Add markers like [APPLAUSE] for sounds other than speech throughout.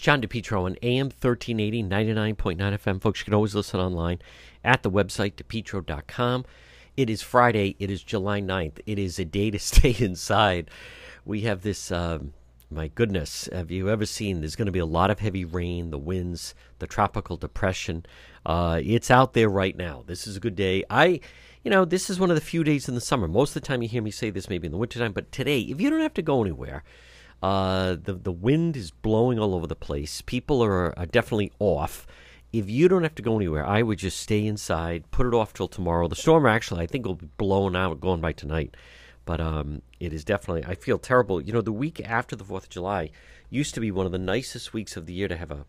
John DePetro on AM 1380, 99.9 FM. Folks, you can always listen online at the website, depetro.com. It is Friday. It is July 9th. It is a day to [LAUGHS] stay inside. We have this, um, my goodness, have you ever seen? There's going to be a lot of heavy rain, the winds, the tropical depression. Uh, it's out there right now. This is a good day. I, you know, this is one of the few days in the summer. Most of the time you hear me say this maybe in the wintertime, but today, if you don't have to go anywhere, uh, the the wind is blowing all over the place. People are, are definitely off. If you don't have to go anywhere, I would just stay inside, put it off till tomorrow. The storm actually, I think, will be blowing out, going by tonight. But um, it is definitely. I feel terrible. You know, the week after the Fourth of July used to be one of the nicest weeks of the year to have a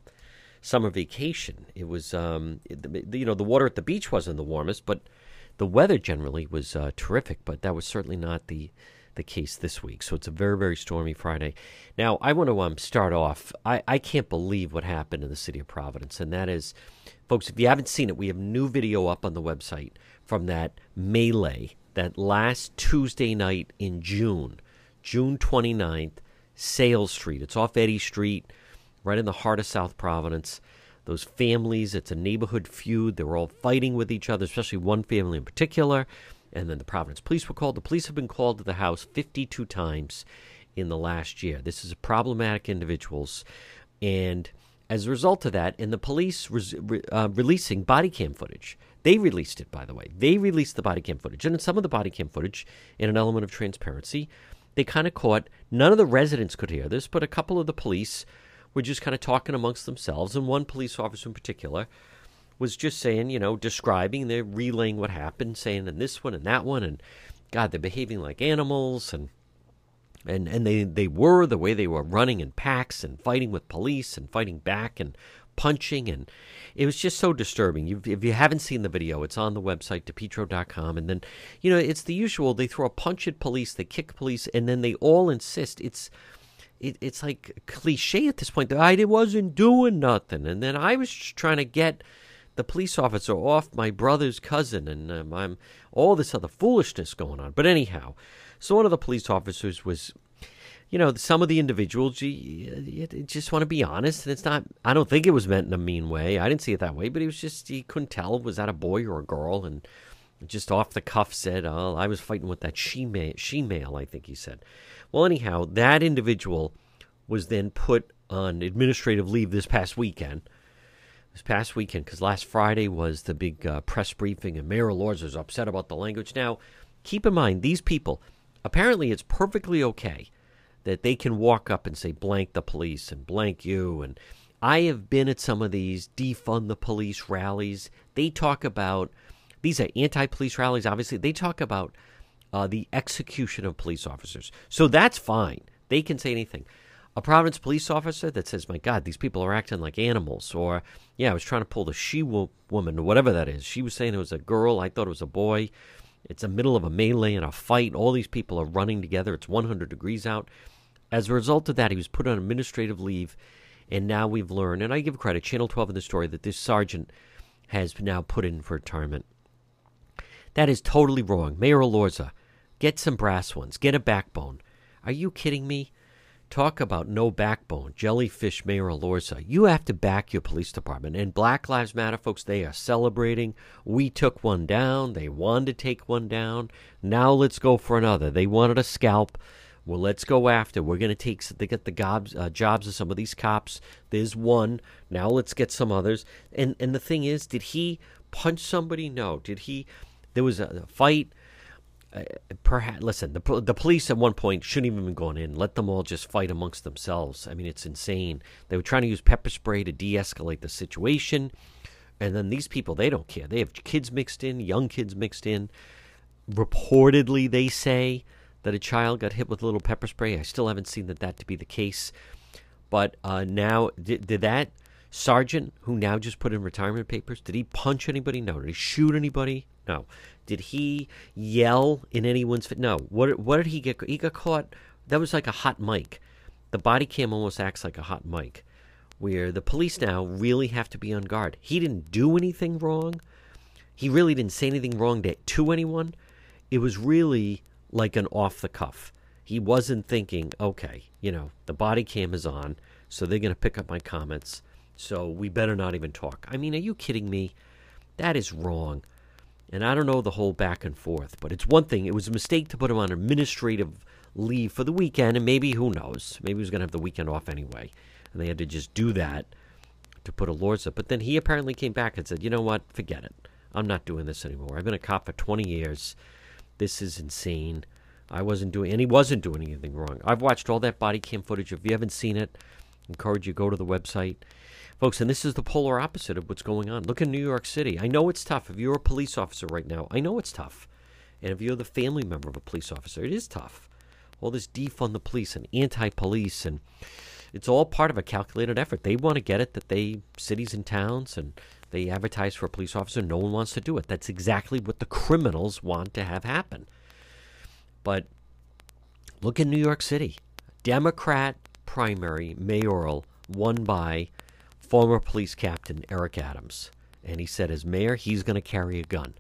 summer vacation. It was, um, it, you know, the water at the beach wasn't the warmest, but the weather generally was uh, terrific. But that was certainly not the the case this week. So it's a very, very stormy Friday. Now, I want to um, start off. I, I can't believe what happened in the city of Providence. And that is, folks, if you haven't seen it, we have new video up on the website from that melee, that last Tuesday night in June, June 29th, Sales Street. It's off Eddy Street, right in the heart of South Providence. Those families, it's a neighborhood feud. They were all fighting with each other, especially one family in particular and then the Providence police were called. The police have been called to the house 52 times in the last year. This is a problematic individuals, and as a result of that, and the police res- re- uh, releasing body cam footage. They released it, by the way. They released the body cam footage, and in some of the body cam footage, in an element of transparency, they kind of caught. None of the residents could hear this, but a couple of the police were just kind of talking amongst themselves, and one police officer in particular was just saying, you know, describing, they're relaying what happened, saying and this one and that one, and God, they're behaving like animals, and and and they they were the way they were running in packs and fighting with police and fighting back and punching and it was just so disturbing. you if you haven't seen the video, it's on the website depetro.com and then you know it's the usual. They throw a punch at police, they kick police, and then they all insist it's. It, it's like cliche at this point that I wasn't doing nothing, and then I was just trying to get the police officer off my brother's cousin and um, I'm all this other foolishness going on. But anyhow, so one of the police officers was, you know, some of the individuals, you, you, you just want to be honest, and it's not. I don't think it was meant in a mean way. I didn't see it that way, but he was just he couldn't tell was that a boy or a girl, and just off the cuff said, "Oh, I was fighting with that she male, she male." I think he said. Well, anyhow, that individual was then put on administrative leave this past weekend this past weekend because last Friday was the big uh, press briefing and Mayor Elorza was upset about the language. Now, keep in mind, these people, apparently it's perfectly okay that they can walk up and say blank the police and blank you. And I have been at some of these defund the police rallies. They talk about, these are anti police rallies, obviously. They talk about uh, the execution of police officers. So that's fine. They can say anything a Providence police officer that says, "My God, these people are acting like animals," or "Yeah, I was trying to pull the she woman, or whatever that is." She was saying it was a girl. I thought it was a boy. It's the middle of a melee and a fight. All these people are running together. It's 100 degrees out. As a result of that, he was put on administrative leave, and now we've learned, and I give credit, Channel 12 in the story, that this sergeant has now put in for retirement. That is totally wrong. Mayor Elorza, get some brass ones. Get a backbone. Are you kidding me? Talk about no backbone. Jellyfish Mayor Elorza. You have to back your police department. And Black Lives Matter, folks, they are celebrating. We took one down. They wanted to take one down. Now let's go for another. They wanted a scalp. Well, let's go after. We're going to take they get the jobs, uh, jobs of some of these cops. There's one. Now let's get some others. And and the thing is, did he punch somebody? No. Did he? There was a fight. Uh, perhaps listen. The the police at one point shouldn't even have gone in. Let them all just fight amongst themselves. I mean, it's insane. They were trying to use pepper spray to de-escalate the situation, and then these people they don't care. They have kids mixed in, young kids mixed in. Reportedly, they say that a child got hit with a little pepper spray. I still haven't seen that that to be the case. But uh, now, did, did that sergeant who now just put in retirement papers, did he punch anybody? No. Did he shoot anybody? No. Did he yell in anyone's face? No. What, what did he get? He got caught. That was like a hot mic. The body cam almost acts like a hot mic, where the police now really have to be on guard. He didn't do anything wrong. He really didn't say anything wrong to, to anyone. It was really like an off the cuff. He wasn't thinking, okay, you know, the body cam is on, so they're going to pick up my comments, so we better not even talk. I mean, are you kidding me? That is wrong. And I don't know the whole back and forth, but it's one thing. It was a mistake to put him on administrative leave for the weekend, and maybe, who knows, maybe he was going to have the weekend off anyway. And they had to just do that to put a Lorza. But then he apparently came back and said, you know what, forget it. I'm not doing this anymore. I've been a cop for 20 years. This is insane. I wasn't doing, and he wasn't doing anything wrong. I've watched all that body cam footage. If you haven't seen it, I encourage you to go to the website, folks. And this is the polar opposite of what's going on. Look in New York City. I know it's tough. If you're a police officer right now, I know it's tough. And if you're the family member of a police officer, it is tough. All this defund the police and anti-police, and it's all part of a calculated effort. They want to get it that they cities and towns and they advertise for a police officer. No one wants to do it. That's exactly what the criminals want to have happen. But look in New York City Democrat primary mayoral won by former police captain Eric Adams. And he said, as mayor, he's going to carry a gun.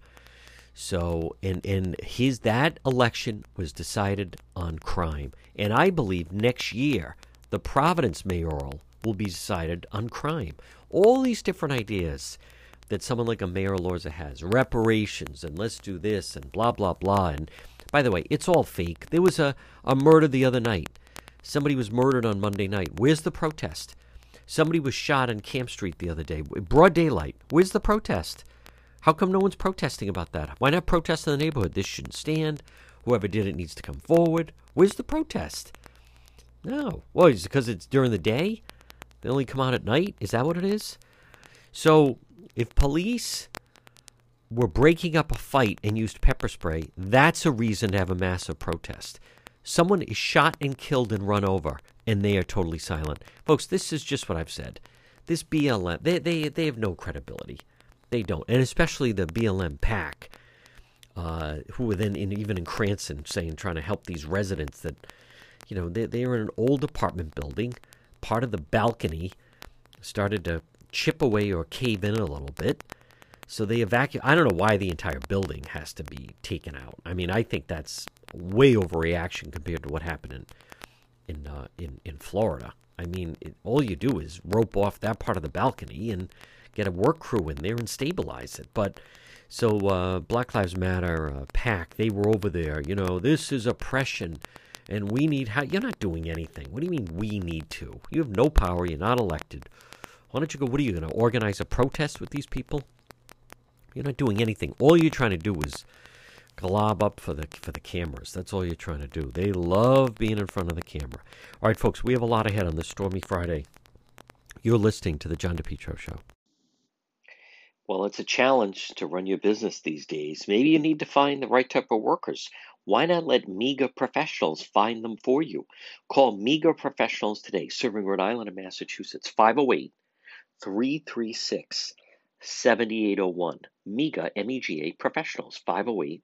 So, and, and his that election was decided on crime. And I believe next year, the Providence mayoral will be decided on crime. All these different ideas that someone like a Mayor Elorza has reparations, and let's do this, and blah, blah, blah. And by the way, it's all fake. There was a, a murder the other night. Somebody was murdered on Monday night. Where's the protest? Somebody was shot on Camp Street the other day. Broad daylight. Where's the protest? How come no one's protesting about that? Why not protest in the neighborhood? This shouldn't stand. Whoever did it needs to come forward. Where's the protest? No. Well, is it because it's during the day? They only come out at night? Is that what it is? So, if police were breaking up a fight and used pepper spray, that's a reason to have a massive protest. Someone is shot and killed and run over, and they are totally silent. Folks, this is just what I've said. This BLM, they, they, they have no credibility. They don't. And especially the BLM PAC, uh, who were then in, even in Cranston saying, trying to help these residents that, you know, they, they are in an old apartment building. Part of the balcony started to chip away or cave in a little bit. So they evacuate. I don't know why the entire building has to be taken out. I mean, I think that's way overreaction compared to what happened in in uh, in in Florida. I mean, it, all you do is rope off that part of the balcony and get a work crew in there and stabilize it. But so uh, Black Lives Matter uh, PAC, they were over there. You know, this is oppression, and we need. You're not doing anything. What do you mean we need to? You have no power. You're not elected. Why don't you go? What are you going to organize a protest with these people? You're not doing anything. All you're trying to do is glob up for the for the cameras. That's all you're trying to do. They love being in front of the camera. All right, folks, we have a lot ahead on this stormy Friday. You're listening to the John DePetro Show. Well, it's a challenge to run your business these days. Maybe you need to find the right type of workers. Why not let MEGA professionals find them for you? Call MEGA professionals today, serving Rhode Island and Massachusetts, 508 336 7801. MEGA, M E G A professionals, 508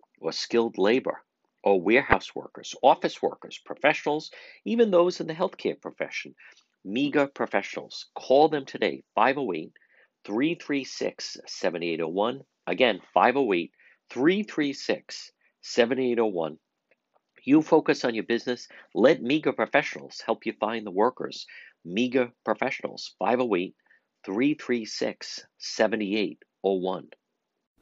or skilled labor or warehouse workers, office workers, professionals, even those in the healthcare profession. MEGA professionals. Call them today 508 336 7801. Again, 508 336 7801. You focus on your business. Let MEGA professionals help you find the workers. MEGA professionals, 508 336 7801.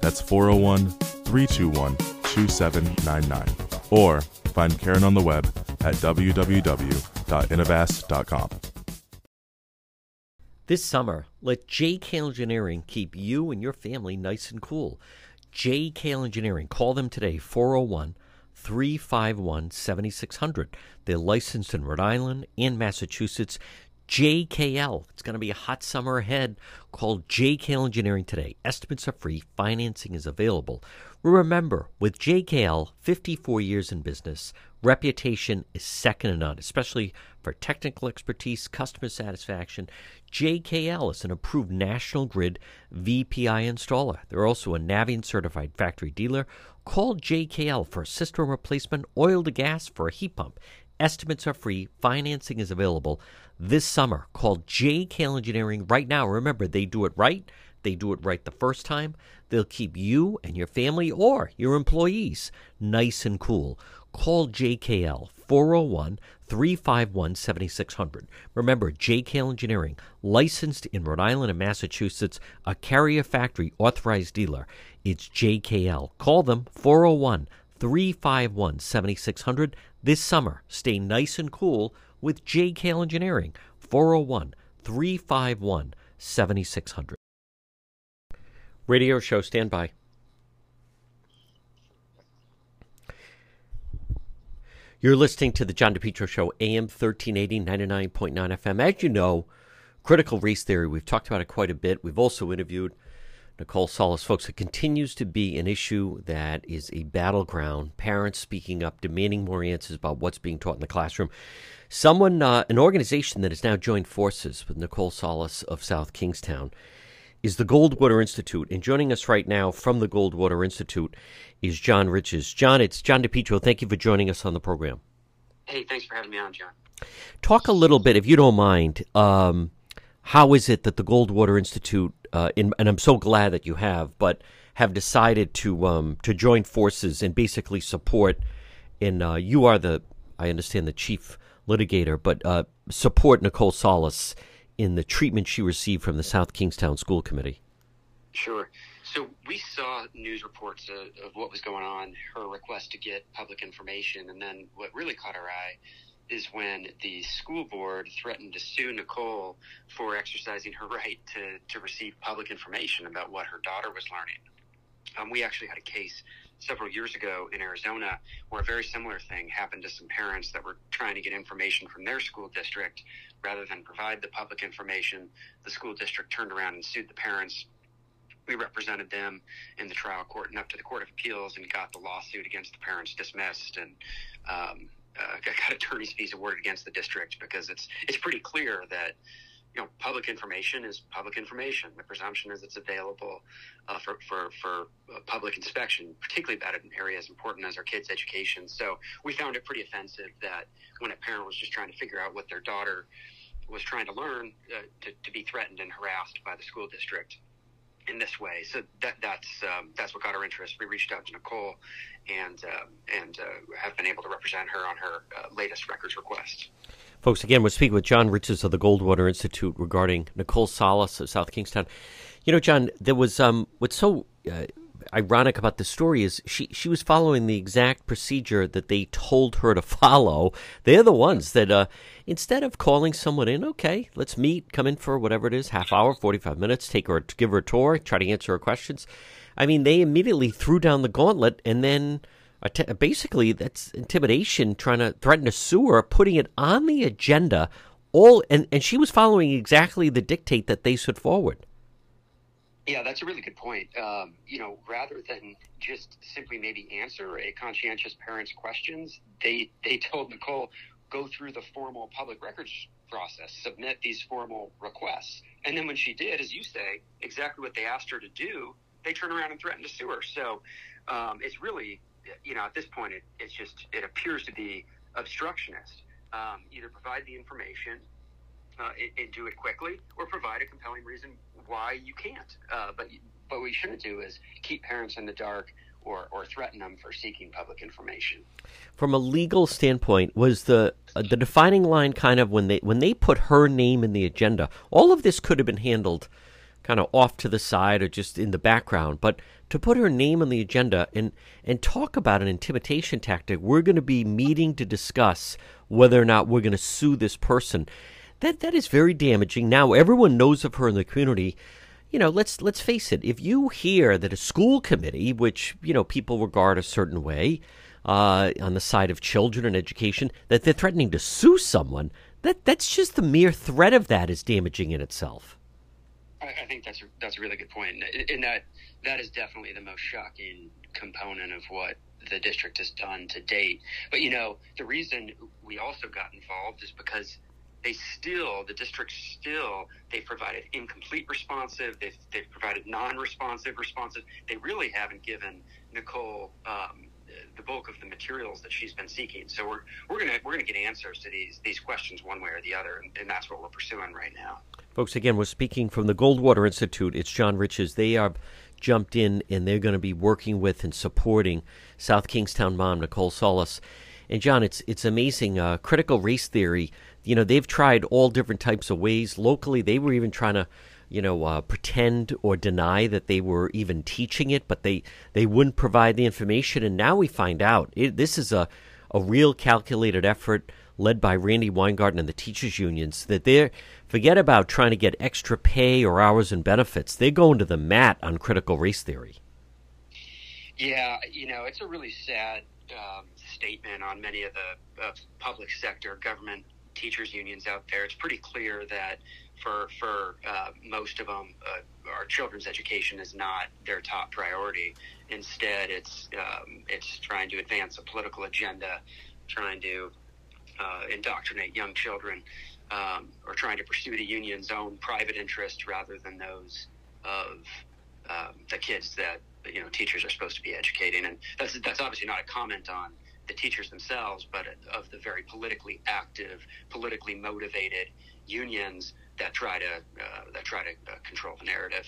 That's 401 321 2799. Or find Karen on the web at www.innovast.com. This summer, let JK Engineering keep you and your family nice and cool. JK Engineering, call them today, 401 351 7600. They're licensed in Rhode Island and Massachusetts. JKL. It's going to be a hot summer ahead. Call JKL Engineering today. Estimates are free, financing is available. Remember, with JKL, 54 years in business, reputation is second to none, especially for technical expertise, customer satisfaction. JKL is an approved National Grid VPI installer. They're also a Navien certified factory dealer. Call JKL for a system replacement, oil to gas for a heat pump. Estimates are free, financing is available this summer. Call JKL Engineering right now. Remember, they do it right. They do it right the first time. They'll keep you and your family or your employees nice and cool. Call JKL 401 351 7600. Remember, JKL Engineering, licensed in Rhode Island and Massachusetts, a carrier factory authorized dealer. It's JKL. Call them 401 351 7600 this summer. Stay nice and cool with JKL Engineering, 401 351 7600. Radio show, standby. You're listening to the John DePetro Show, AM 1380, 99.9 FM. As you know, critical race theory, we've talked about it quite a bit. We've also interviewed Nicole Solas, folks, it continues to be an issue that is a battleground. Parents speaking up, demanding more answers about what's being taught in the classroom. Someone, uh, an organization that has now joined forces with Nicole Solas of South Kingstown is the Goldwater Institute. And joining us right now from the Goldwater Institute is Jon Riches. John, it's John DePetro. Thank you for joining us on the program. Hey, thanks for having me on, John. Talk a little bit, if you don't mind. Um, how is it that the Goldwater Institute, uh, in, and I'm so glad that you have, but have decided to um, to join forces and basically support? And uh, you are the, I understand, the chief litigator, but uh, support Nicole Solas in the treatment she received from the South Kingstown School Committee? Sure. So we saw news reports of, of, what was going on, her request to get public information, and then what really caught our eye is when the school board threatened to sue Nicole for exercising her right to, to receive public information about what her daughter was learning. Um, we actually had a case several years ago in Arizona where a very similar thing happened to some parents that were trying to get information from their school district rather than provide the public information. The school district turned around and sued the parents. We represented them in the trial court and up to the Court of Appeals and got the lawsuit against the parents dismissed and um, uh, [LAUGHS] got attorney's fees awarded against the district because it's it's pretty clear that you know, public information is public information. The presumption is it's available uh, for, for, for uh, public inspection, particularly about an area as important as our kids' education. So we found it pretty offensive that when a parent was just trying to figure out what their daughter was trying to learn, uh, to, to be threatened and harassed by the school district in this way. So that that's um, that's what got our interest. We reached out to Nicole and uh, and uh, have been able to represent her on her uh, latest records requests. Folks, again, we're speaking with Jon Riches of the Goldwater Institute regarding Nicole Solas of South Kingstown. You know, John, there was um, what's so uh, ironic about the story is she she was following the exact procedure that they told her to [LAUGHS] follow. They're the ones that uh, instead of calling someone in, okay, let's meet, come in for whatever it is, half hour, forty five minutes, take her, give her a tour, try to answer her questions. I mean, they immediately threw down the gauntlet and then basically that's intimidation, trying to threaten to sue her, putting it on the agenda. All and, and she was following exactly the dictate that they put forward. Yeah, that's a really good point. Um, you know, rather than just simply maybe answer a conscientious parent's questions, they they told Nicole go through the formal public records process, submit these formal requests, and then when she did, as you say, exactly what they asked her to do, they turn around and threaten to sue her. So um, it's really, you know, at this point, it, it's just it appears to be obstructionist. Um, either provide the information uh, and, do it quickly, or provide a compelling reason why you can't. Uh, but what we shouldn't do is keep parents in the dark or, or threaten them for seeking public information. From a legal standpoint, was the uh, the defining line kind of when they when they put her name in the agenda? All of this could have been handled kind of off to the side or just in the background, but to put her name on the agenda and and talk about an intimidation tactic, we're going to be meeting to discuss whether or not we're going to sue this person. That that is very damaging. Now everyone knows of her in the community. You know, let's let's face it. If you hear that a school committee, which you know people regard a certain way, uh, on the side of children and education, that they're threatening to sue someone, that that's just the mere threat of that is damaging in itself. I, I think that's that's a really good point, and that that is definitely the most shocking component of what the district has done to date. But you know, the reason we also got involved is because they still, the district still, they've provided incomplete responsive, they've, they've provided non-responsive responsive. They really haven't given Nicole um, the bulk of the materials that she's been seeking. So we're we're gonna we're gonna get answers to these these questions one way or the other, and, and that's what we're pursuing right now. Folks, again, we're speaking from the Goldwater Institute. It's Jon Riches. They are jumped in and they're going to be working with and supporting South Kingstown mom Nicole Solas. And John, it's it's amazing. Uh, critical race theory. You know, they've tried all different types of ways. Locally, they were even trying to, you know, uh, pretend or deny that they were even teaching it, but they they wouldn't provide the information. And now we find out it, this is a a real calculated effort led by Randi Weingarten and the teachers unions that they're forget about trying to get extra pay or hours and benefits. They're going to the mat on critical race theory. Yeah, you know, it's a really sad um, statement on many of the uh, public sector government teachers unions out there. It's pretty clear that for for uh, most of them, uh, our children's education is not their top priority. Instead, it's um, it's trying to advance a political agenda, trying to uh, indoctrinate young children, um, or trying to pursue the union's own private interests rather than those of um, the kids that you know teachers are supposed to be educating. And that's that's obviously not a comment on the teachers themselves, but of the very politically active, politically motivated unions that try to uh, that try to uh, control the narrative.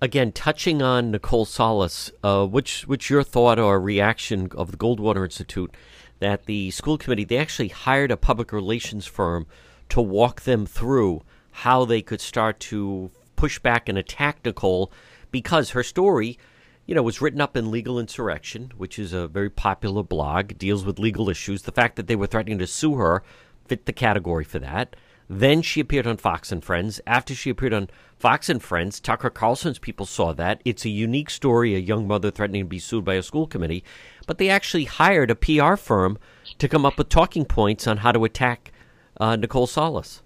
Again, touching on Nicole Solas, uh, which which your thought or reaction of the Goldwater Institute that the school committee they actually hired a public relations firm to walk them through how they could start to push back and attack Nicole because her story, you know, was written up in Legal Insurrection, which is a very popular blog, deals with legal issues. The fact that they were threatening to sue her fit the category for that. Then she appeared on Fox and Friends. After she appeared on Fox and Friends, Tucker Carlson's people saw that. It's a unique story a young mother threatening to be sued by a school committee. But they actually hired a PR firm to come up with talking points on how to attack uh, Nicole Solas.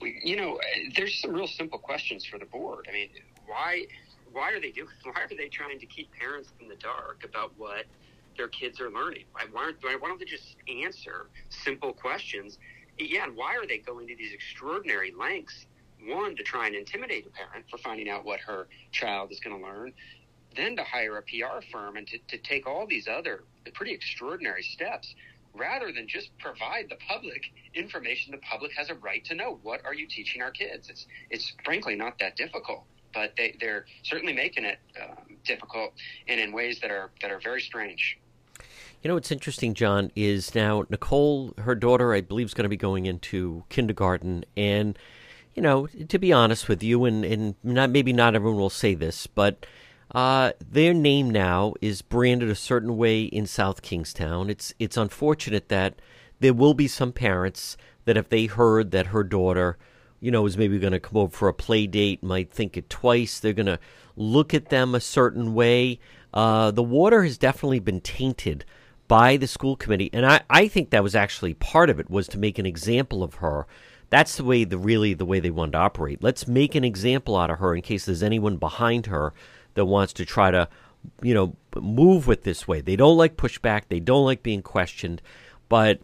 You know, there's some real simple questions for the board. I mean, why why are they doing? [LAUGHS] Why are they trying to keep parents in the dark about what their kids are learning? Why, why, why don't they just answer simple questions yeah, and why are they going to these extraordinary lengths? One, to try and intimidate a parent for finding out what her child is going to learn, then to hire a PR firm and to, to take all these other pretty extraordinary steps rather than just provide the public information the public has a right to know. What are you teaching our kids? It's, it's frankly not that difficult but they, they're certainly making it um, difficult and in ways that are that are very strange. You know what's interesting, John, is now Nicole, her daughter, I believe, is going to be going into kindergarten. And, you know, to be honest with you, and, and not maybe not everyone will say this, but uh, their name now is branded a certain way in South Kingstown. It's it's unfortunate that there will be some parents that if they heard that her daughter, you know, is maybe going to come over for a play date, might think it twice. They're going to look at them a certain way. Uh, the water has definitely been tainted by the school committee, and I, I think that was actually part of it was to make an example of her. That's the way the really the way they wanted to operate. Let's make an example out of her in case there's anyone behind her that wants to try to, you know, move with this way. They don't like pushback. They don't like being questioned, but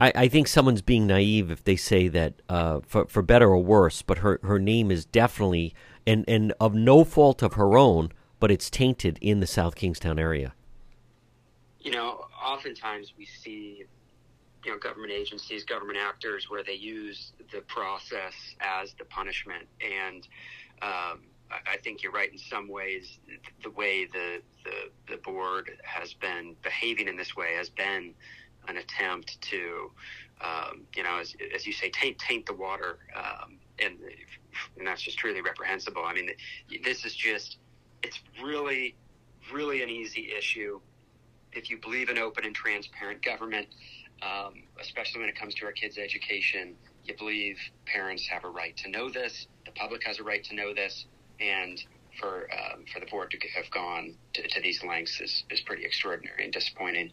I, I think someone's being naive if they say that uh, for for better or worse. But her her name is definitely and and of no fault of her own, but it's tainted in the South Kingstown area. You know, oftentimes we see you know government agencies, government actors, where they use the process as the punishment, and um, I think you're right in some ways. The way the, the the board has been behaving in this way has been an attempt to, um, you know, as, as you say, taint taint the water, um, and and that's just truly reprehensible. I mean, this is just it's really really an easy issue if you believe in open and transparent government, um, especially when it comes to our kids' education. You believe parents have a right to know this, the public has a right to know this, and for um, for the board to have gone to, to these lengths is, is pretty extraordinary and disappointing.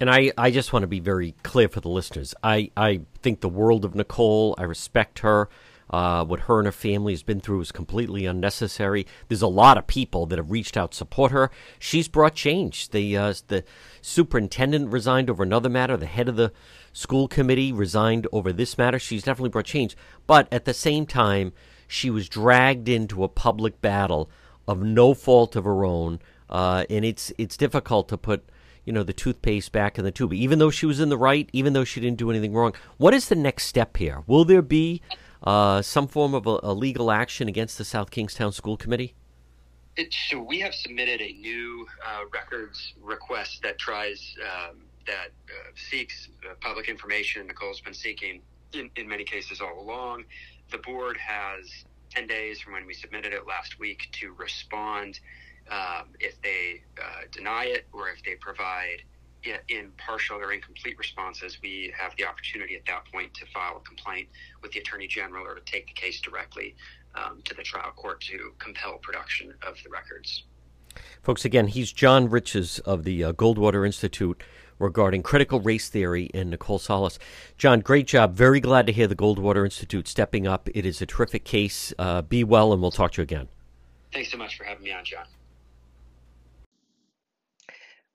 And I, I just want to be very clear for the listeners. I, I think the world of Nicole. I respect her. Uh, what her and her family has been through is completely unnecessary. There's a lot of people that have reached out to support her. She's brought change. The uh, the superintendent resigned over another matter. The head of the school committee resigned over this matter. She's definitely brought change. But at the same time, she was dragged into a public battle of no fault of her own, uh, and it's it's difficult to put you know the toothpaste back in the tube. Even though she was in the right, even though she didn't do anything wrong, what is the next step here? Will there be uh, some form of a, a, legal action against the South Kingstown School Committee? It, so we have submitted a new uh, records request that tries um, that uh, seeks uh, public information. Nicole's been seeking in, in many cases all along. The board has 10 days from when we submitted it last week to respond um, if they uh, deny it or if they provide in partial or incomplete responses, we have the opportunity at that point to file a complaint with the Attorney General or to take the case directly um, to the trial court to compel production of the records. Folks, again, he's Jon Riches of the uh, Goldwater Institute regarding critical race theory and Nicole Solas. John, great job. Very glad to hear the Goldwater Institute stepping up. It is a terrific case. Uh, be well, and we'll talk to you again. Thanks so much for having me on, John.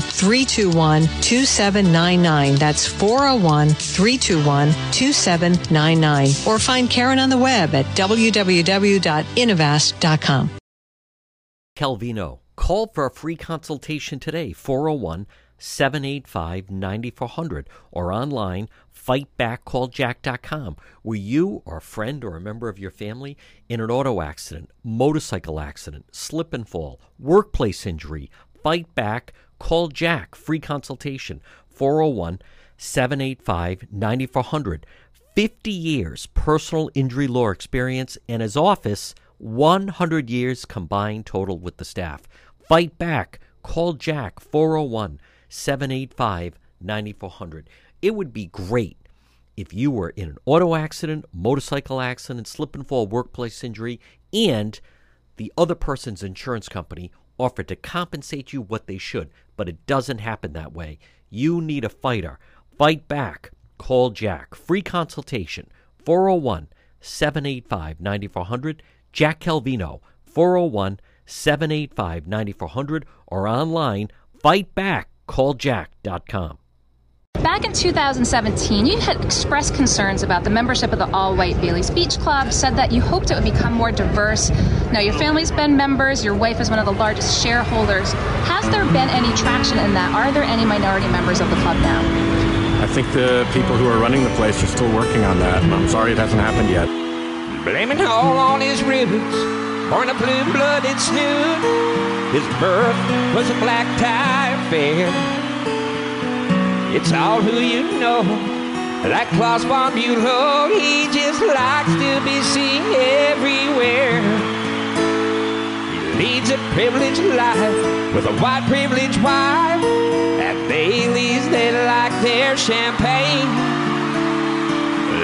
321 2799. That's 401 321 2799. Or find Karen on the web at www.innovast.com. Calvino. Call for a free consultation today, 401 785 9400, or online, fightbackcalljack.com. Were you or a friend or a member of your family in an auto accident, motorcycle accident, slip and fall, workplace injury? Fight back Call Jack, free consultation, 401 785 9400. 50 years personal injury law experience, and his office 100 years combined total with the staff. Fight back. Call Jack 401 785 9400. It would be great if you were in an auto accident, motorcycle accident, slip and fall, workplace injury, and the other person's insurance company offered to compensate you what they should, but it doesn't happen that way. You need a fighter. Fight back. Call Jack. Free consultation 401 785 9400. Jack Calvino 401 785 9400 or online fightbackcalljack.com. Back in 2017, you had expressed concerns about the membership of the all white Bailey's Beach Club, said that you hoped it would become more diverse. Now, your family's been members, your wife is one of the largest shareholders. Has there been any traction in that? Are there any minority members of the club now? I think the people who are running the place are still working on that, and I'm sorry it hasn't happened yet. Blaming all on his roots, born a blue blooded snoot. His birth was a black tie affair. It's all who you know. Like Klaus von Bülow, he just likes to be seen everywhere. He leads a privileged life with a white privileged wife. At Bailey's, they like their champagne.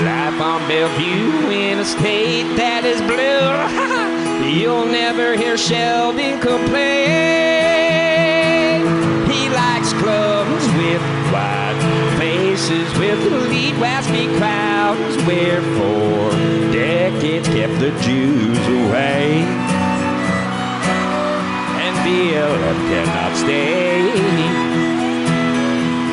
Life on Bellevue in a state that is blue. [LAUGHS] You'll never hear Sheldon complain. Clubs with white faces, with elite waspy crowds, where for decades kept the Jews away. And BLM cannot stay.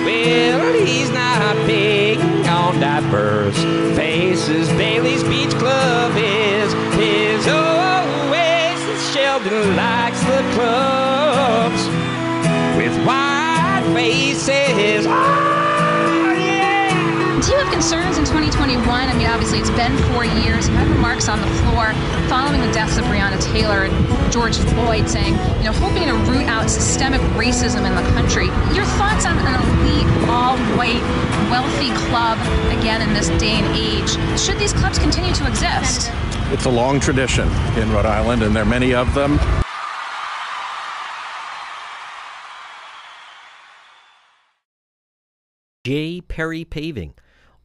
Well, he's not big on diverse faces. Bailey's Beach Club is his oasis. Sheldon likes the white faces. Oh, yeah. Do you have concerns in 2021? I mean, obviously, it's been four years. You had remarks on the floor following the deaths of Breonna Taylor and George Floyd saying, you know, hoping to root out systemic racism in the country. Your thoughts on an elite, all white, wealthy club, again, in this day and age? Should these clubs continue to exist? It's a long tradition in Rhode Island, and there are many of them. J. Perry Paving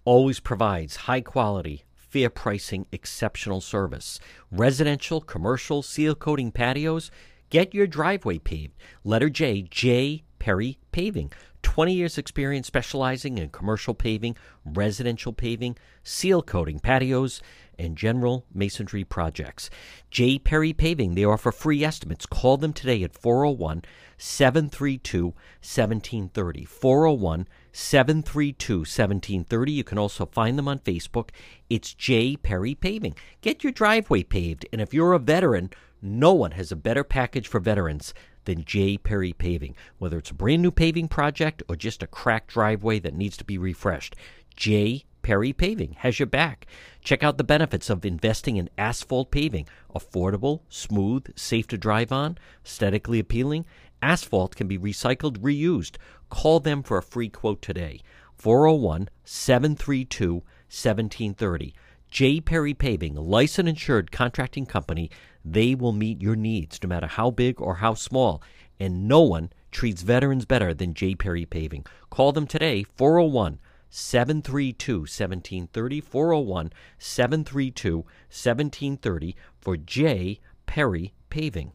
always provides high quality, fair pricing, exceptional service. Residential, commercial, seal coating patios. Get your driveway paved. Letter J, J. Perry Paving. 20 years experience specializing in commercial paving, residential paving, seal coating patios, and general masonry projects. J. Perry Paving, they offer free estimates. Call them today at 401 732 1730. 401 732 1730. You can also find them on Facebook. It's J. Perry Paving. Get your driveway paved, and if you're a veteran, no one has a better package for veterans than J. Perry Paving. Whether it's a brand new paving project or just a cracked driveway that needs to be refreshed, J. Perry Paving has your back. Check out the benefits of investing in asphalt paving. Affordable, smooth, safe to drive on, aesthetically appealing. Asphalt can be recycled, reused. Call them for a free quote today. 401 732 1730. J. Perry Paving, licensed insured contracting company. They will meet your needs no matter how big or how small. And no one treats veterans better than J. Perry Paving. Call them today, 401 732 1730. 401 732 1730 for J. Perry Paving.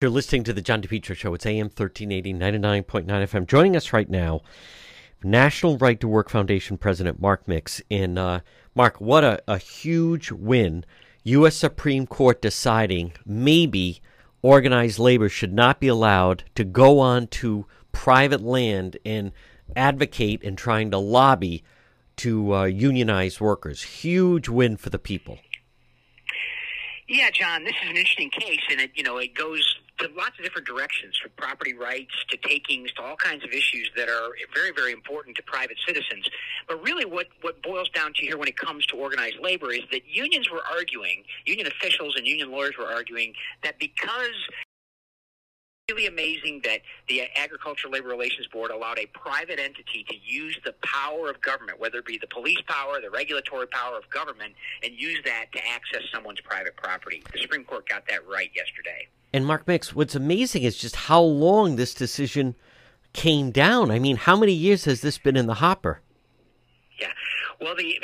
You're listening to the John DePetro Show. It's AM 1380, 99.9 FM. Joining us right now, National Right to Work Foundation President Mark Mix. And uh, Mark, what a, a huge win. U.S. Supreme Court deciding maybe organized labor should not be allowed to go on to private land and advocate and trying to lobby to uh, unionize workers. Huge win for the people. Yeah, John, this is an interesting case, and it you know it goes to lots of different directions, from property rights to takings to all kinds of issues that are very, very important to private citizens. But really, what what boils down to here when it comes to organized labor is that unions were arguing, union officials and union lawyers were arguing that because really amazing that the Agricultural Labor Relations Board allowed a private entity to use the power of government, whether it be the police power, the regulatory power of government, and use that to access someone's private property. The Supreme Court got that right yesterday. And Mark Mix, what's amazing is just how long this decision came down. I mean, how many years has this been in the hopper? Yeah. Well, the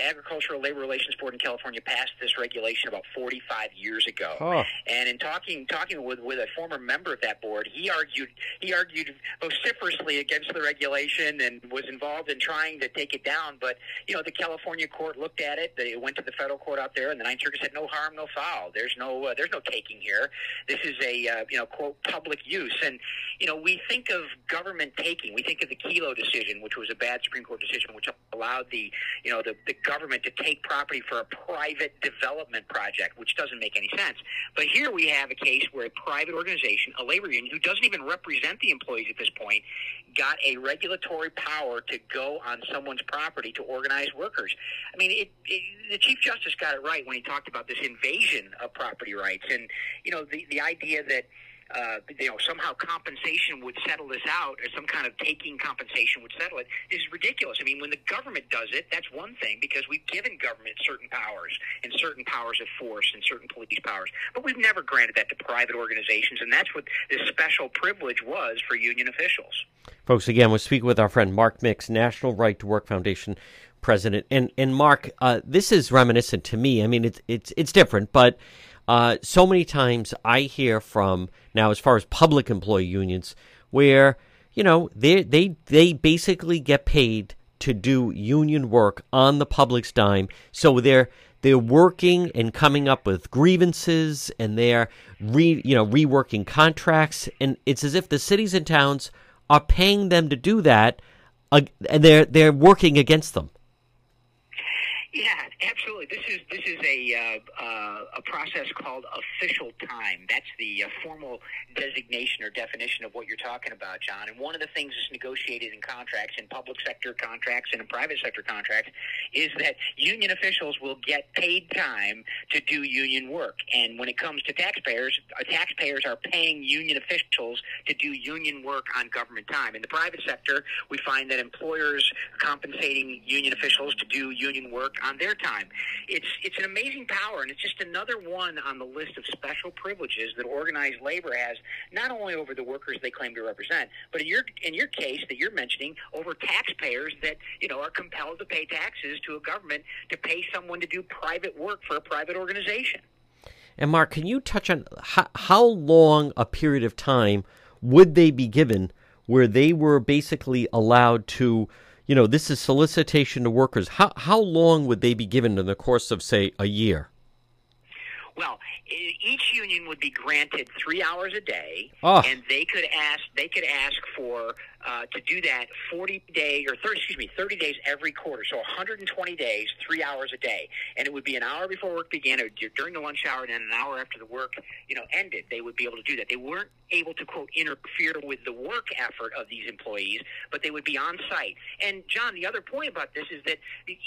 Agricultural Labor Relations Board in California passed this regulation about 45 years ago. Oh. And in talking talking with, with a former member of that board, he argued he argued vociferously against the regulation and was involved in trying to take it down. But you know, the California court looked at it. They went to the federal court out there, and the Ninth Circuit said, "No harm, no foul. There's no uh, there's no taking here. This is a uh, you know quote public use." And you know, we think of government taking. We think of the Kelo decision, which was a bad Supreme Court decision, which allowed the you know the, the government to take property for a private development project, which doesn't make any sense. But here we have a case where a private organization, a labor union, who doesn't even represent the employees at this point, got a regulatory power to go on someone's property to organize workers. I mean, it, it, the Chief Justice got it right when he talked about this invasion of property rights, and you know the the idea that uh, you know, somehow compensation would settle this out, or some kind of taking compensation would settle it, is ridiculous. I mean, when the government does it, that's one thing because we've given government certain powers and certain powers of force and certain police powers, but we've never granted that to private organizations, and that's what this special privilege was for union officials. Folks, again, we're speaking with our friend Mark Mix, National Right to Work Foundation president, and and Mark, uh, this is reminiscent to me. I mean, it's it's it's different, but uh, so many times I hear from now, as far as public employee unions, where you know they they they basically get paid to do union work on the public's dime, so they're they're working and coming up with grievances, and they're re you know reworking contracts, and it's as if the cities and towns are paying them to do that, uh, and they're they're working against them. Yeah, absolutely. This is this is a uh, uh, a process called official time. That's the uh, formal designation or definition of what you're talking about, John. And one of the things that's negotiated in contracts, in public sector contracts and in private sector contracts, is that union officials will get paid time to do union work. And when it comes to taxpayers, uh, taxpayers are paying union officials to do union work on government time. In the private sector, we find that employers compensating union officials to do union work on their time. It's it's an amazing power, and it's just another one on the list of special privileges that organized labor has, not only over the workers they claim to represent, but in your in your case that you're mentioning, over taxpayers that you know are compelled to pay taxes to a government to pay someone to do private work for a private organization. And Mark, can you touch on how, how long a period of time would they be given where they were basically allowed to you know, this is solicitation to workers. How how long would they be given in the course of say a year? Well, each union would be granted three hours a day, oh. and they could ask they could ask for uh, to do that 40 day or 30, excuse me, 30 days every quarter. So 120 days, three hours a day. And it would be an hour before work began or during the lunch hour and then an hour after the work, you know, ended. They would be able to do that. They weren't able to quote interfere with the work effort of these employees, but they would be on site. And John, the other point about this is that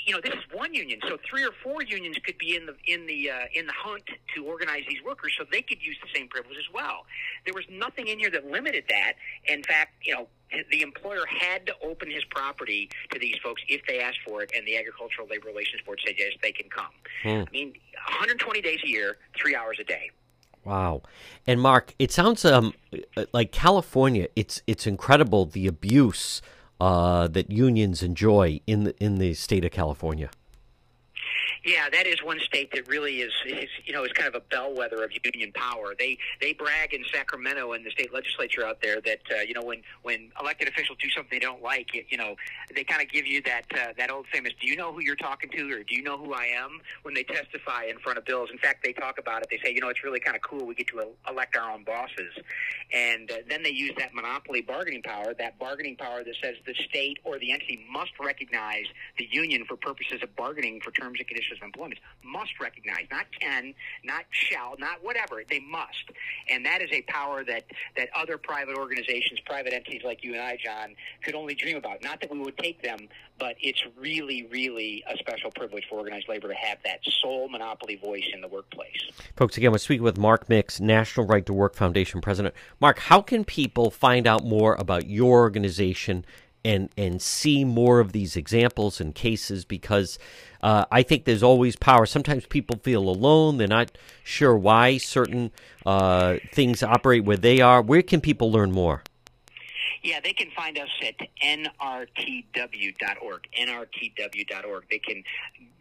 you know this is one union, so three or four unions could be in the in the uh, in the hunt to organize these workers, so they could use the same privilege as well. There was nothing in here that limited that. In fact, you know, the employer had to open his property to these folks if they asked for it, and the Agricultural Labor Relations Board said yes, they can come. Hmm. I mean, 120 days a year, three hours a day. Wow, and Mark, it sounds um like California. It's it's incredible the abuse uh, that unions enjoy in the in the state of California. Yeah, that is one state that really is, is you know, is kind of a bellwether of union power. They they brag in Sacramento and the state legislature out there that uh, you know when when elected officials do something they don't like, you, you know, they kind of give you that uh, that old famous, "Do you know who you're talking to?" or "Do you know who I am?" when they testify in front of bills. In fact, they talk about it. They say, you know, it's really kind of cool. We get to elect our own bosses, and uh, then they use that monopoly bargaining power, that bargaining power that says the state or the entity must recognize the union for purposes of bargaining for terms and conditions of employment must recognize, not can, not shall, not whatever. They must, and that is a power that that other private organizations, private entities like you and I, John, could only dream about. Not that we would take them, but it's really, really a special privilege for organized labor to have that sole monopoly voice in the workplace. Folks, again, we're speaking with Mark Mix, National Right to Work Foundation president. Mark, how can people find out more about your organization and and see more of these examples and cases because uh, I think there's always power. Sometimes people feel alone; they're not sure why certain uh, things operate where they are. Where can people learn more? Yeah, they can find us at nrtw.org. nrtw.org. They can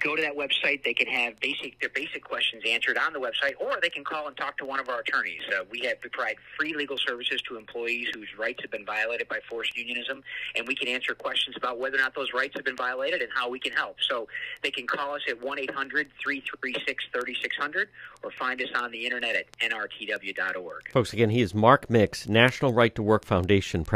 go to that website. They can have basic their basic questions answered on the website, or they can call and talk to one of our attorneys. Uh, we have provide free legal services to employees whose rights have been violated by forced unionism, and we can answer questions about whether or not those rights have been violated and how we can help. So they can call us at one 336 3600 or find us on the internet at nrtw.org. Folks, again, he is Mark Mix, National Right to Work Foundation president.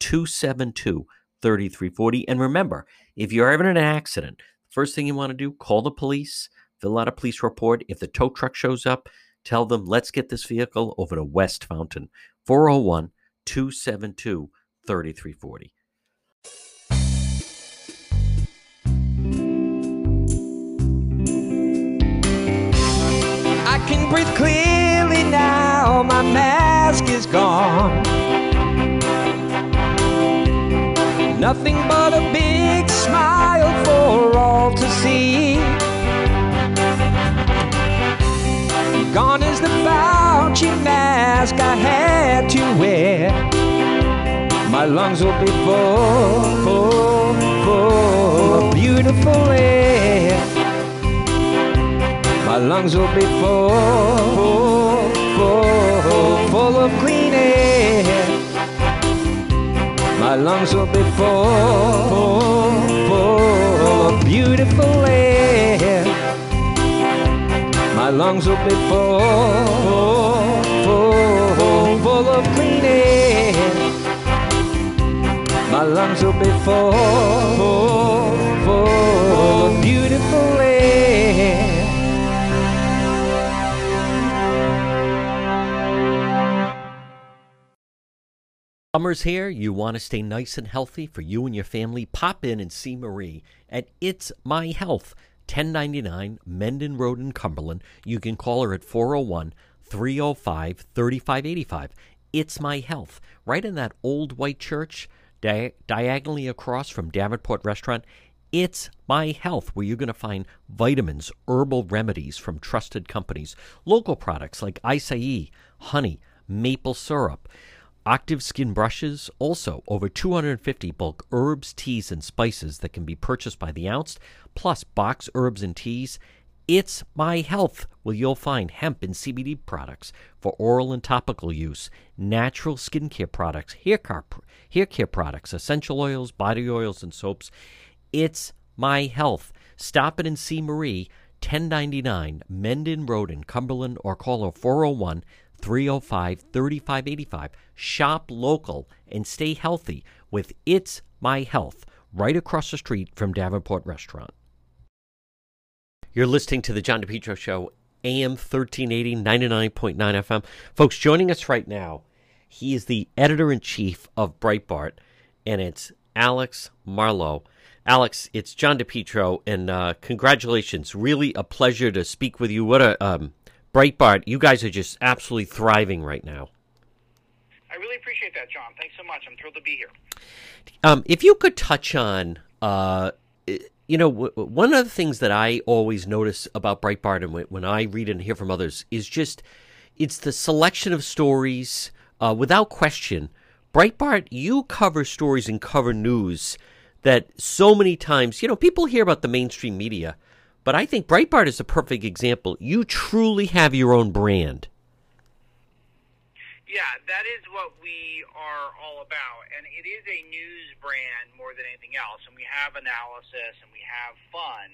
272 3340. And remember, if you're ever in an accident, first thing you want to do, call the police, fill out a police report. If the tow truck shows up, tell them, let's get this vehicle over to West Fountain, 401 272 3340. I can breathe clearly now, my mask is gone. Nothing but a big smile for all to see. Gone is the Fauci mask I had to wear. My lungs will be full, full, full of beautiful air. My lungs will be full, full, full full of clean My lungs will be full, full of oh, beautiful air. My lungs will be full, full, full of clean air. My lungs will be full, full, full of beautiful air. Summer's here. You want to stay nice and healthy for you and your family? Pop in and see Marie at It's My Health, 1099 Mendon Road in Cumberland. You can call her at 401 305 3585. It's My Health, right in that old white church, di- diagonally across from Davenport Restaurant. It's My Health, where you're going to find vitamins, herbal remedies from trusted companies, local products like acai, honey, maple syrup. Octave skin brushes, also over 250 bulk herbs, teas, and spices that can be purchased by the ounce, plus box herbs and teas. It's My Health, where you'll find hemp and CBD products for oral and topical use, natural skincare products, hair care, hair care products, essential oils, body oils, and soaps. It's My Health. Stop it and see Marie, 1099 Mendon Road in Cumberland, or call her 401 305 3585. Shop local and stay healthy with It's My Health right across the street from Davenport Restaurant. You're listening to the John DePetro Show, AM 1380, 99.9 FM. Folks, joining us right now, he is the editor in chief of Breitbart, and it's Alex Marlow. Alex, it's John DePetro, and uh, congratulations. Really a pleasure to speak with you. What a um, Breitbart, you guys are just absolutely thriving right now. I really appreciate that, John. Thanks so much. I'm thrilled to be here. Um, if you could touch on, uh, you know, w- one of the things that I always notice about Breitbart and w- when I read and hear from others is just it's the selection of stories. Uh, without question, Breitbart, you cover stories and cover news that so many times, you know, people hear about the mainstream media but I think Breitbart is a perfect example. You truly have your own brand. Yeah, that is what we are all about. And it is a news brand more than anything else. And we have analysis and we have fun.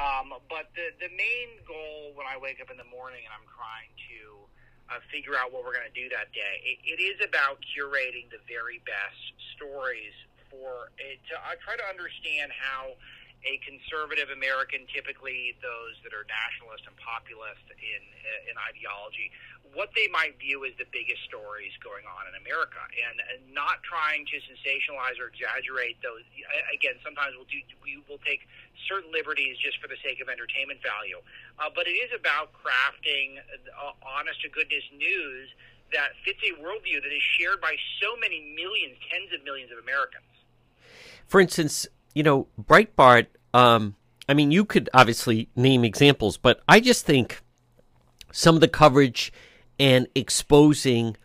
Um, but the, the main goal when I wake up in the morning and I'm trying to uh, figure out what we're going to do that day, it, it is about curating the very best stories for it. To, I try to understand how a conservative American, typically those that are nationalist and populist in in ideology, what they might view as the biggest stories going on in America, and, and not trying to sensationalize or exaggerate those. Again, sometimes we'll do we will take certain liberties just for the sake of entertainment value, uh, but it is about crafting uh, honest to goodness news that fits a worldview that is shared by so many millions, tens of millions of Americans. For instance, you know, Breitbart, um, I mean, you could obviously name examples, but I just think some of the coverage and exposing,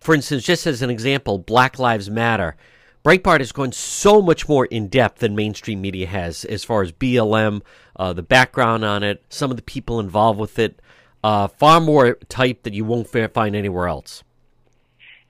for instance, just as an example, Black Lives Matter. Breitbart has gone so much more in depth than mainstream media has as far as BLM, uh, the background on it, some of the people involved with it, uh, far more type that you won't find anywhere else.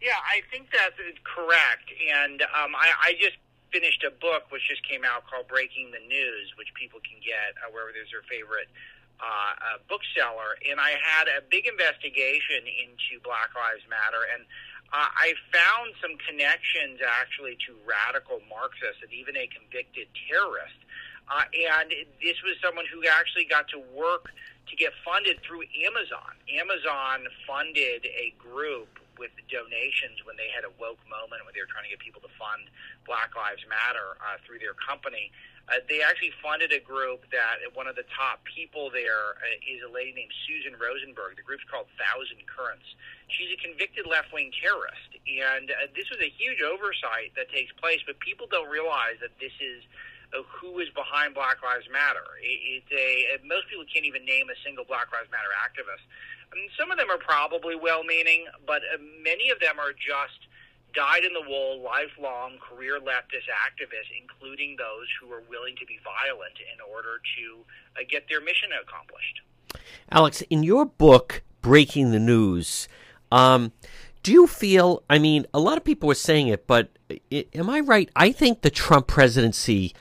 Yeah, I think that's correct. And um, I, I just finished a book which just came out called Breaking the News, which people can get uh, wherever there's their favorite uh, uh, bookseller. And I had a big investigation into Black Lives Matter, and uh, I found some connections actually to radical Marxists and even a convicted terrorist. Uh, and this was someone who actually got to work to get funded through Amazon. Amazon funded a group with donations when they had a woke moment when they were trying to get people to fund Black Lives Matter uh, through their company. Uh, they actually funded a group that one of the top people there uh, is a lady named Susan Rosenberg. The group's called Thousand Currents. She's a convicted left wing terrorist. And uh, this was a huge oversight that takes place, but people don't realize that this is uh, who is behind Black Lives Matter. It, it's a, most people can't even name a single Black Lives Matter activist. Some of them are probably well-meaning, but uh, many of them are just dyed-in-the-wool, lifelong career leftist activists, including those who are willing to be violent in order to uh, get their mission accomplished. Alex, in your book, Breaking the News, um, do you feel? I mean, a lot of people were saying it, but am I right? I think the Trump presidency,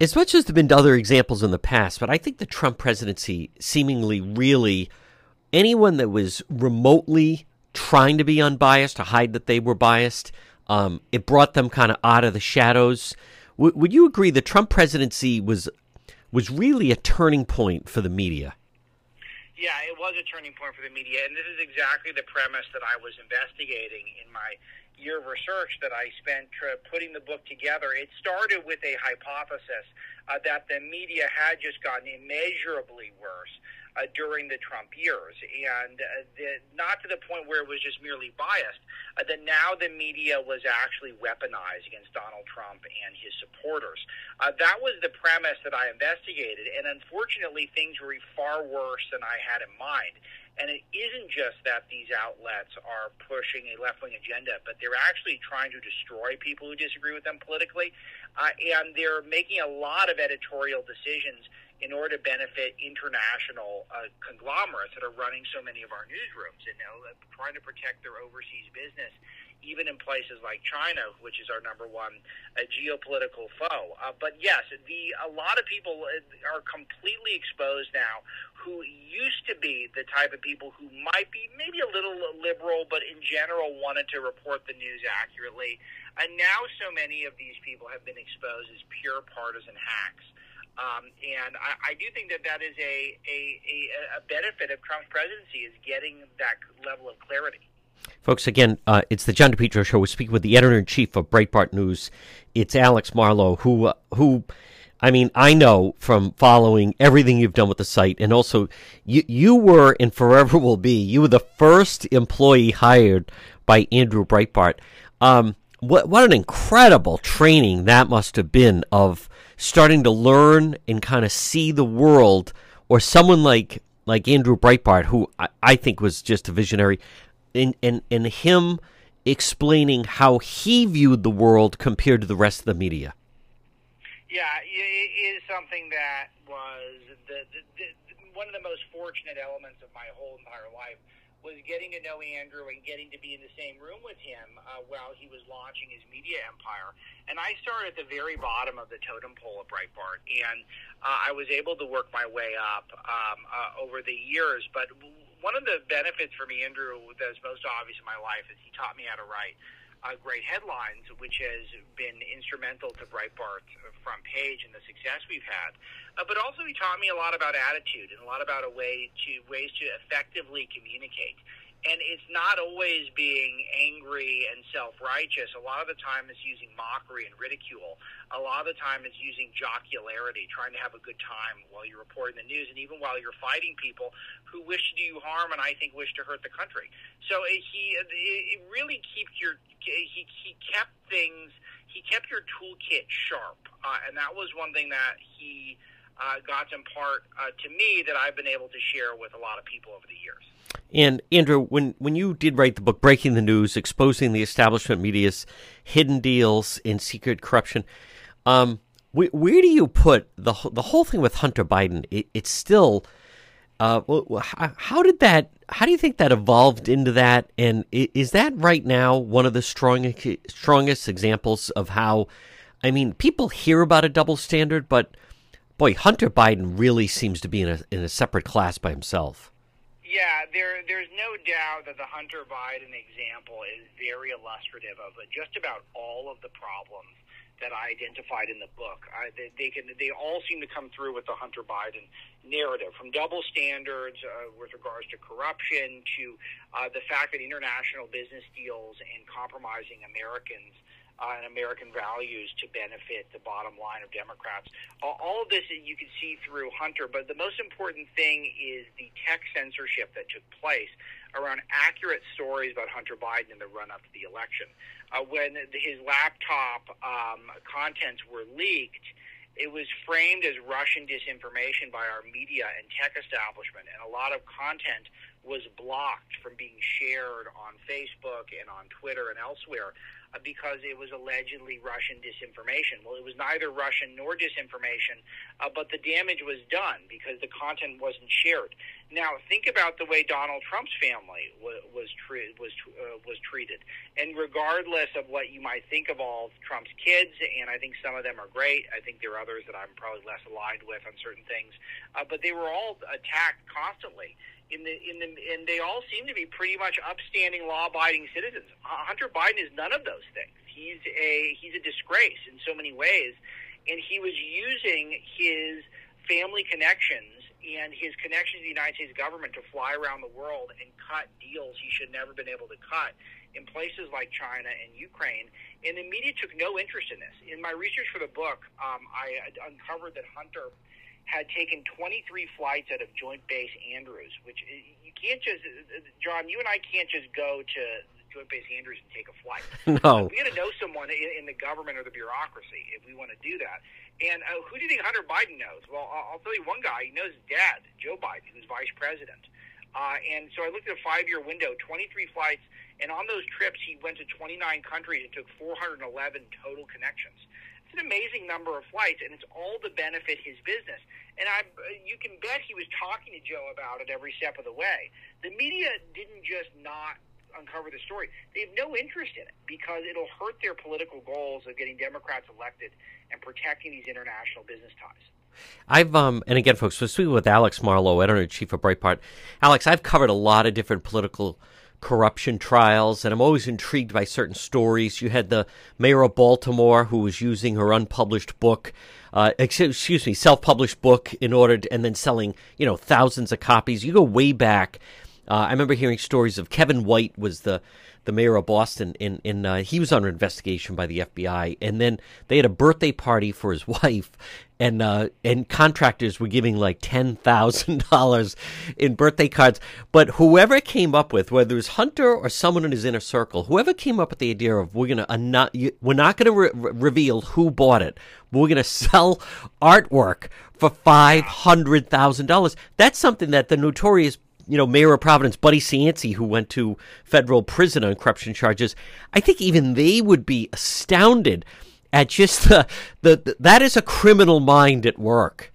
as much as there have been other examples in the past, but I think the Trump presidency seemingly really anyone that was remotely trying to be unbiased to hide that they were biased, um, it brought them kind of out of the shadows. W- would you agree the Trump presidency was was really a turning point for the media? Yeah, it was a turning point for the media, and this is exactly the premise that I was investigating in my year of research that I spent putting the book together. It started with a hypothesis uh, that the media had just gotten immeasurably worse uh, during the Trump years, and uh, the, not to the point where it was just merely biased. Uh, that now the media was actually weaponized against Donald Trump and his supporters. Uh, that was the premise that I investigated, and unfortunately, things were far worse than I had in mind. And it isn't just that these outlets are pushing a left wing agenda, but they're actually trying to destroy people who disagree with them politically. Uh, and they're making a lot of editorial decisions in order to benefit international uh, conglomerates that are running so many of our newsrooms and you know, trying to protect their overseas business, even in places like China, which is our number one uh, geopolitical foe. Uh, but yes, the a lot of people uh, are completely exposed now who used to be the type of people who might be maybe a little liberal, but in general wanted to report the news accurately. And now so many of these people have been exposed as pure partisan hacks. Um, and I, I do think that that is a, a, a, a benefit of Trump's presidency is getting that level of clarity. Folks, again, uh, it's the John DePetro Show. We're speaking with the editor in chief of Breitbart News. It's Alex Marlow, who, uh, who, I mean, I know from following everything you've done with the site, and also you, you were and forever [LAUGHS] will be. You were the first employee hired by Andrew Breitbart. Um, what what an incredible training that must have been of starting to learn and kind of see the world, or someone like like Andrew Breitbart, who I, I think was just a visionary, and and and him explaining how he viewed the world compared to the rest of the media. Yeah, it is something that was the, the, the one of the most fortunate elements of my whole entire life was getting to know Andrew and getting to be in the same room with him uh, while he was launching his media empire. And I started at the very bottom of the totem pole at Breitbart, and uh, I was able to work my way up um, uh, over the years. But one of the benefits for me, Andrew, that's most obvious in my life is he taught me how to write uh, great headlines, which has been instrumental to Breitbart front page and the success we've had. Uh, but also, he taught me a lot about attitude and a lot about a way to ways to effectively communicate and it's not always being angry and self-righteous. A lot of the time, it's using mockery and ridicule. A lot of the time, it's using jocularity, trying to have a good time while you're reporting the news, and even while you're fighting people who wish to do you harm and I think wish to hurt the country. So it, he it really keeps your he he kept things he kept your toolkit sharp, uh, and that was one thing that he. Uh, got to impart uh, to me that I've been able to share with a lot of people over the years. And Andrew, when when you did write the book "Breaking the News: Exposing the Establishment Media's Hidden Deals and Secret Corruption," um, where, where, do you put the the whole thing with Hunter Biden? It, it's still, uh, how did that? How do you think that evolved into that? And is that right now one of the strongest strongest examples of how? I mean, people hear about a double standard, but boy, Hunter Biden really seems to be in a in a separate class by himself. Yeah, there there's no doubt that the Hunter Biden example is very illustrative of just about all of the problems that I identified in the book. I, they, they can they all seem to come through with the Hunter Biden narrative, from double standards uh, with regards to corruption to uh, the fact that international business deals and compromising Americans and American values to benefit the bottom line of Democrats. all of this you can see through Hunter, but the most important thing is the tech censorship that took place around accurate stories about Hunter Biden in the run up to the election. Uh, when his laptop um, contents were leaked, it was framed as Russian disinformation by our media and tech establishment, and a lot of content was blocked from being shared on Facebook and on Twitter and elsewhere. Uh, because it was allegedly Russian disinformation. Well, it was neither Russian nor disinformation, uh, but the damage was done because the content wasn't shared. Now, think about the way Donald Trump's family was was, tre- was uh, was treated, and regardless of what you might think of all Trump's kids, and I think some of them are great. I think there are others that I'm probably less aligned with on certain things, uh, but they were all attacked constantly in the in the and they all seem to be pretty much upstanding, law-abiding citizens. Hunter Biden is none of those things. He's a he's a disgrace in so many ways, and he was using his family connections and his connections to the United States government to fly around the world and cut deals he should never been able to cut in places like China and Ukraine. And the media took no interest in this. In my research for the book, um, I uncovered that Hunter had taken 23 flights out of Joint Base Andrews, which uh, you can't just, uh, John, you and I can't just go to Joint Base Andrews and take a flight. [LAUGHS] No. we got to know someone in, in the government or the bureaucracy if we want to do that. And uh, who do you think Hunter Biden knows? Well, I'll tell you one guy. He knows his dad, Joe Biden, who's vice president. Uh, and so I looked at a five-year window, 23 flights, and on those trips he went to 29 countries and took 411 total connections. It's an amazing number of flights, and it's all to benefit his business. And I, you can bet he was talking to Joe about it every step of the way. The media didn't just not uncover the story; they have no interest in it because it'll hurt their political goals of getting Democrats elected and protecting these international business ties. I've um and again, folks, we're speaking with Alex Marlow, editor in chief of Breitbart. Alex, I've covered a lot of different political corruption trials, and I'm always intrigued by certain stories. You had the mayor of Baltimore who was using her unpublished book, uh, excuse me, self-published book in order to, and then selling, you know, thousands of copies. You go way back. Uh, I remember hearing stories of Kevin White was the the mayor of Boston, in in uh, he was under investigation by the FBI, and then they had a birthday party for his [LAUGHS] wife, and uh, and contractors were giving like ten thousand dollars in birthday cards. But whoever came up with, whether it was Hunter or someone in his inner circle, whoever came up with the idea of we're gonna uh, not we're not gonna re- reveal who bought it, we're gonna sell artwork for five hundred thousand dollars. That's something that the notorious you know, Mayor of Providence, Buddy Cianci, who went to federal prison on corruption charges, I think even they would be astounded at just the, the, the that is a criminal mind at work.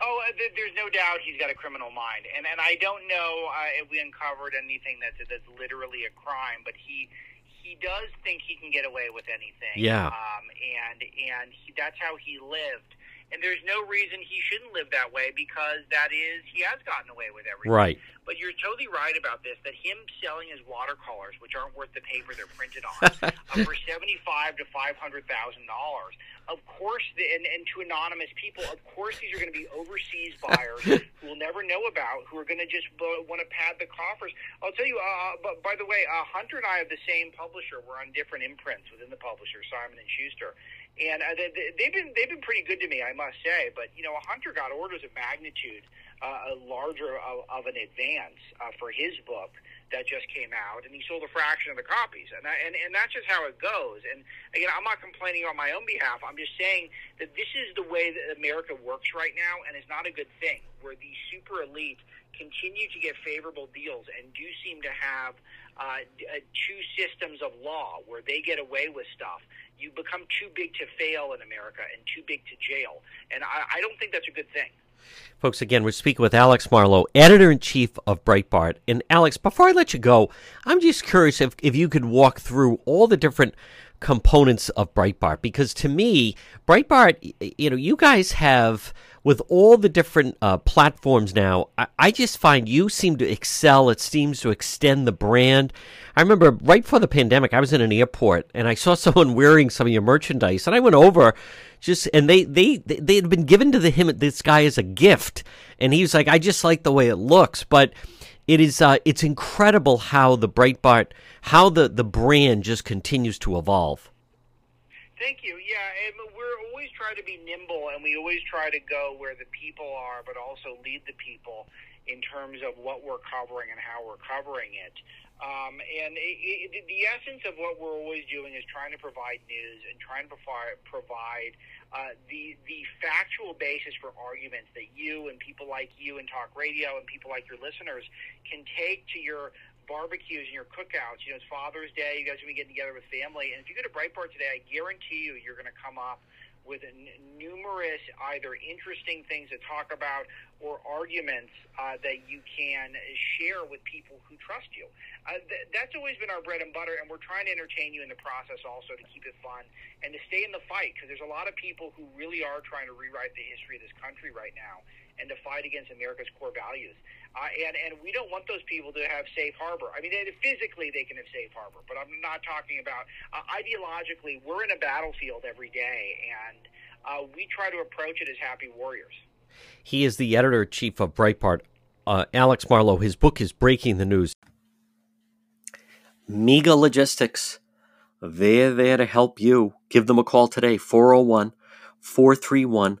Oh, uh, there's no doubt he's got a criminal mind, and and I don't know uh, if we uncovered anything that's that's literally a crime, but he he does think he can get away with anything. Yeah. Um, and and he, that's how he lived. And there's no reason he shouldn't live that way because that is he has gotten away with everything. Right. But you're totally right about this. That him selling his watercolors, which aren't worth the paper they're printed on, [LAUGHS] uh, for seventy-five to five hundred thousand dollars. Of course, the, and, and to anonymous people, of course, these are going to be overseas [LAUGHS] buyers who will never know about, who are going to just uh, want to pad the coffers. I'll tell you. Uh, but by the way, uh, Hunter and I have the same publisher. We're on different imprints within the publisher, Simon and Schuster and uh, they, they've been they've been pretty good to me, I must say. But you know, Hunter got orders of magnitude uh, a larger of, of an advance uh, for his book that just came out, and he sold a fraction of the copies, and I, and and that's just how it goes. And again, I'm not complaining on my own behalf. I'm just saying that this is the way that America works right now, and it's not a good thing. Where the super elite continue to get favorable deals and do seem to have uh, uh two systems of law where they get away with stuff you become too big to fail in America and too big to jail. And I, I don't think that's a good thing. Folks, again, we're speaking with Alex Marlow, editor in chief of Breitbart. And Alex, before I let you go, I'm just curious if, if you could walk through all the different components of Breitbart, because to me, Breitbart, you know, you guys have with all the different uh, platforms now, I, I, just find you seem to excel. It seems to extend the brand. I remember right before the pandemic, I was in an airport and I saw [LAUGHS] someone wearing some of your merchandise, and I went over just and they they they had been given to the him this guy as a gift, and he was like, I just like the way it looks, but. It is uh, it's incredible how the Breitbart how the, the brand just continues to evolve. Thank you. Yeah, and we're always trying to be nimble, and we always try to go where the people are, but also lead the people in terms of what we're covering and how we're covering it. Um, and it, it, the essence of what we're always doing is trying to provide news and trying to provide, provide uh, the the factual basis for arguments that you and people like you and talk radio and people like your listeners can take to your barbecues and your cookouts. You know, it's Father's Day. You guys are going to be getting together with family. And if you go to Breitbart today, I guarantee you, you're going to come up with n- numerous either interesting things to talk about or arguments uh, that you can share with people who trust you. Uh, th- that's always been our bread and butter, and we're trying to entertain you in the process also to keep it fun and to stay in the fight because there's a lot of people who really are trying to rewrite the history of this country right now and to fight against America's core values. Uh, and and we don't want those people to have safe harbor. I mean, they, physically they can have safe harbor, but I'm not talking about uh, ideologically. We're in a battlefield every day, and uh, we try to approach it as happy warriors. He is the editor chief of Breitbart. Uh, Alex Marlow. His book is Breaking the News. Mega Logistics. They're there to help you. Give them a call today, 401 431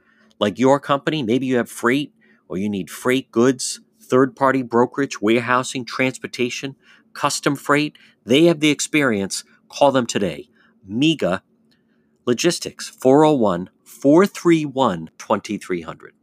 like your company, maybe you have freight or you need freight goods, third party brokerage, warehousing, transportation, custom freight. They have the experience. Call them today. MEGA Logistics, 401 431 2300.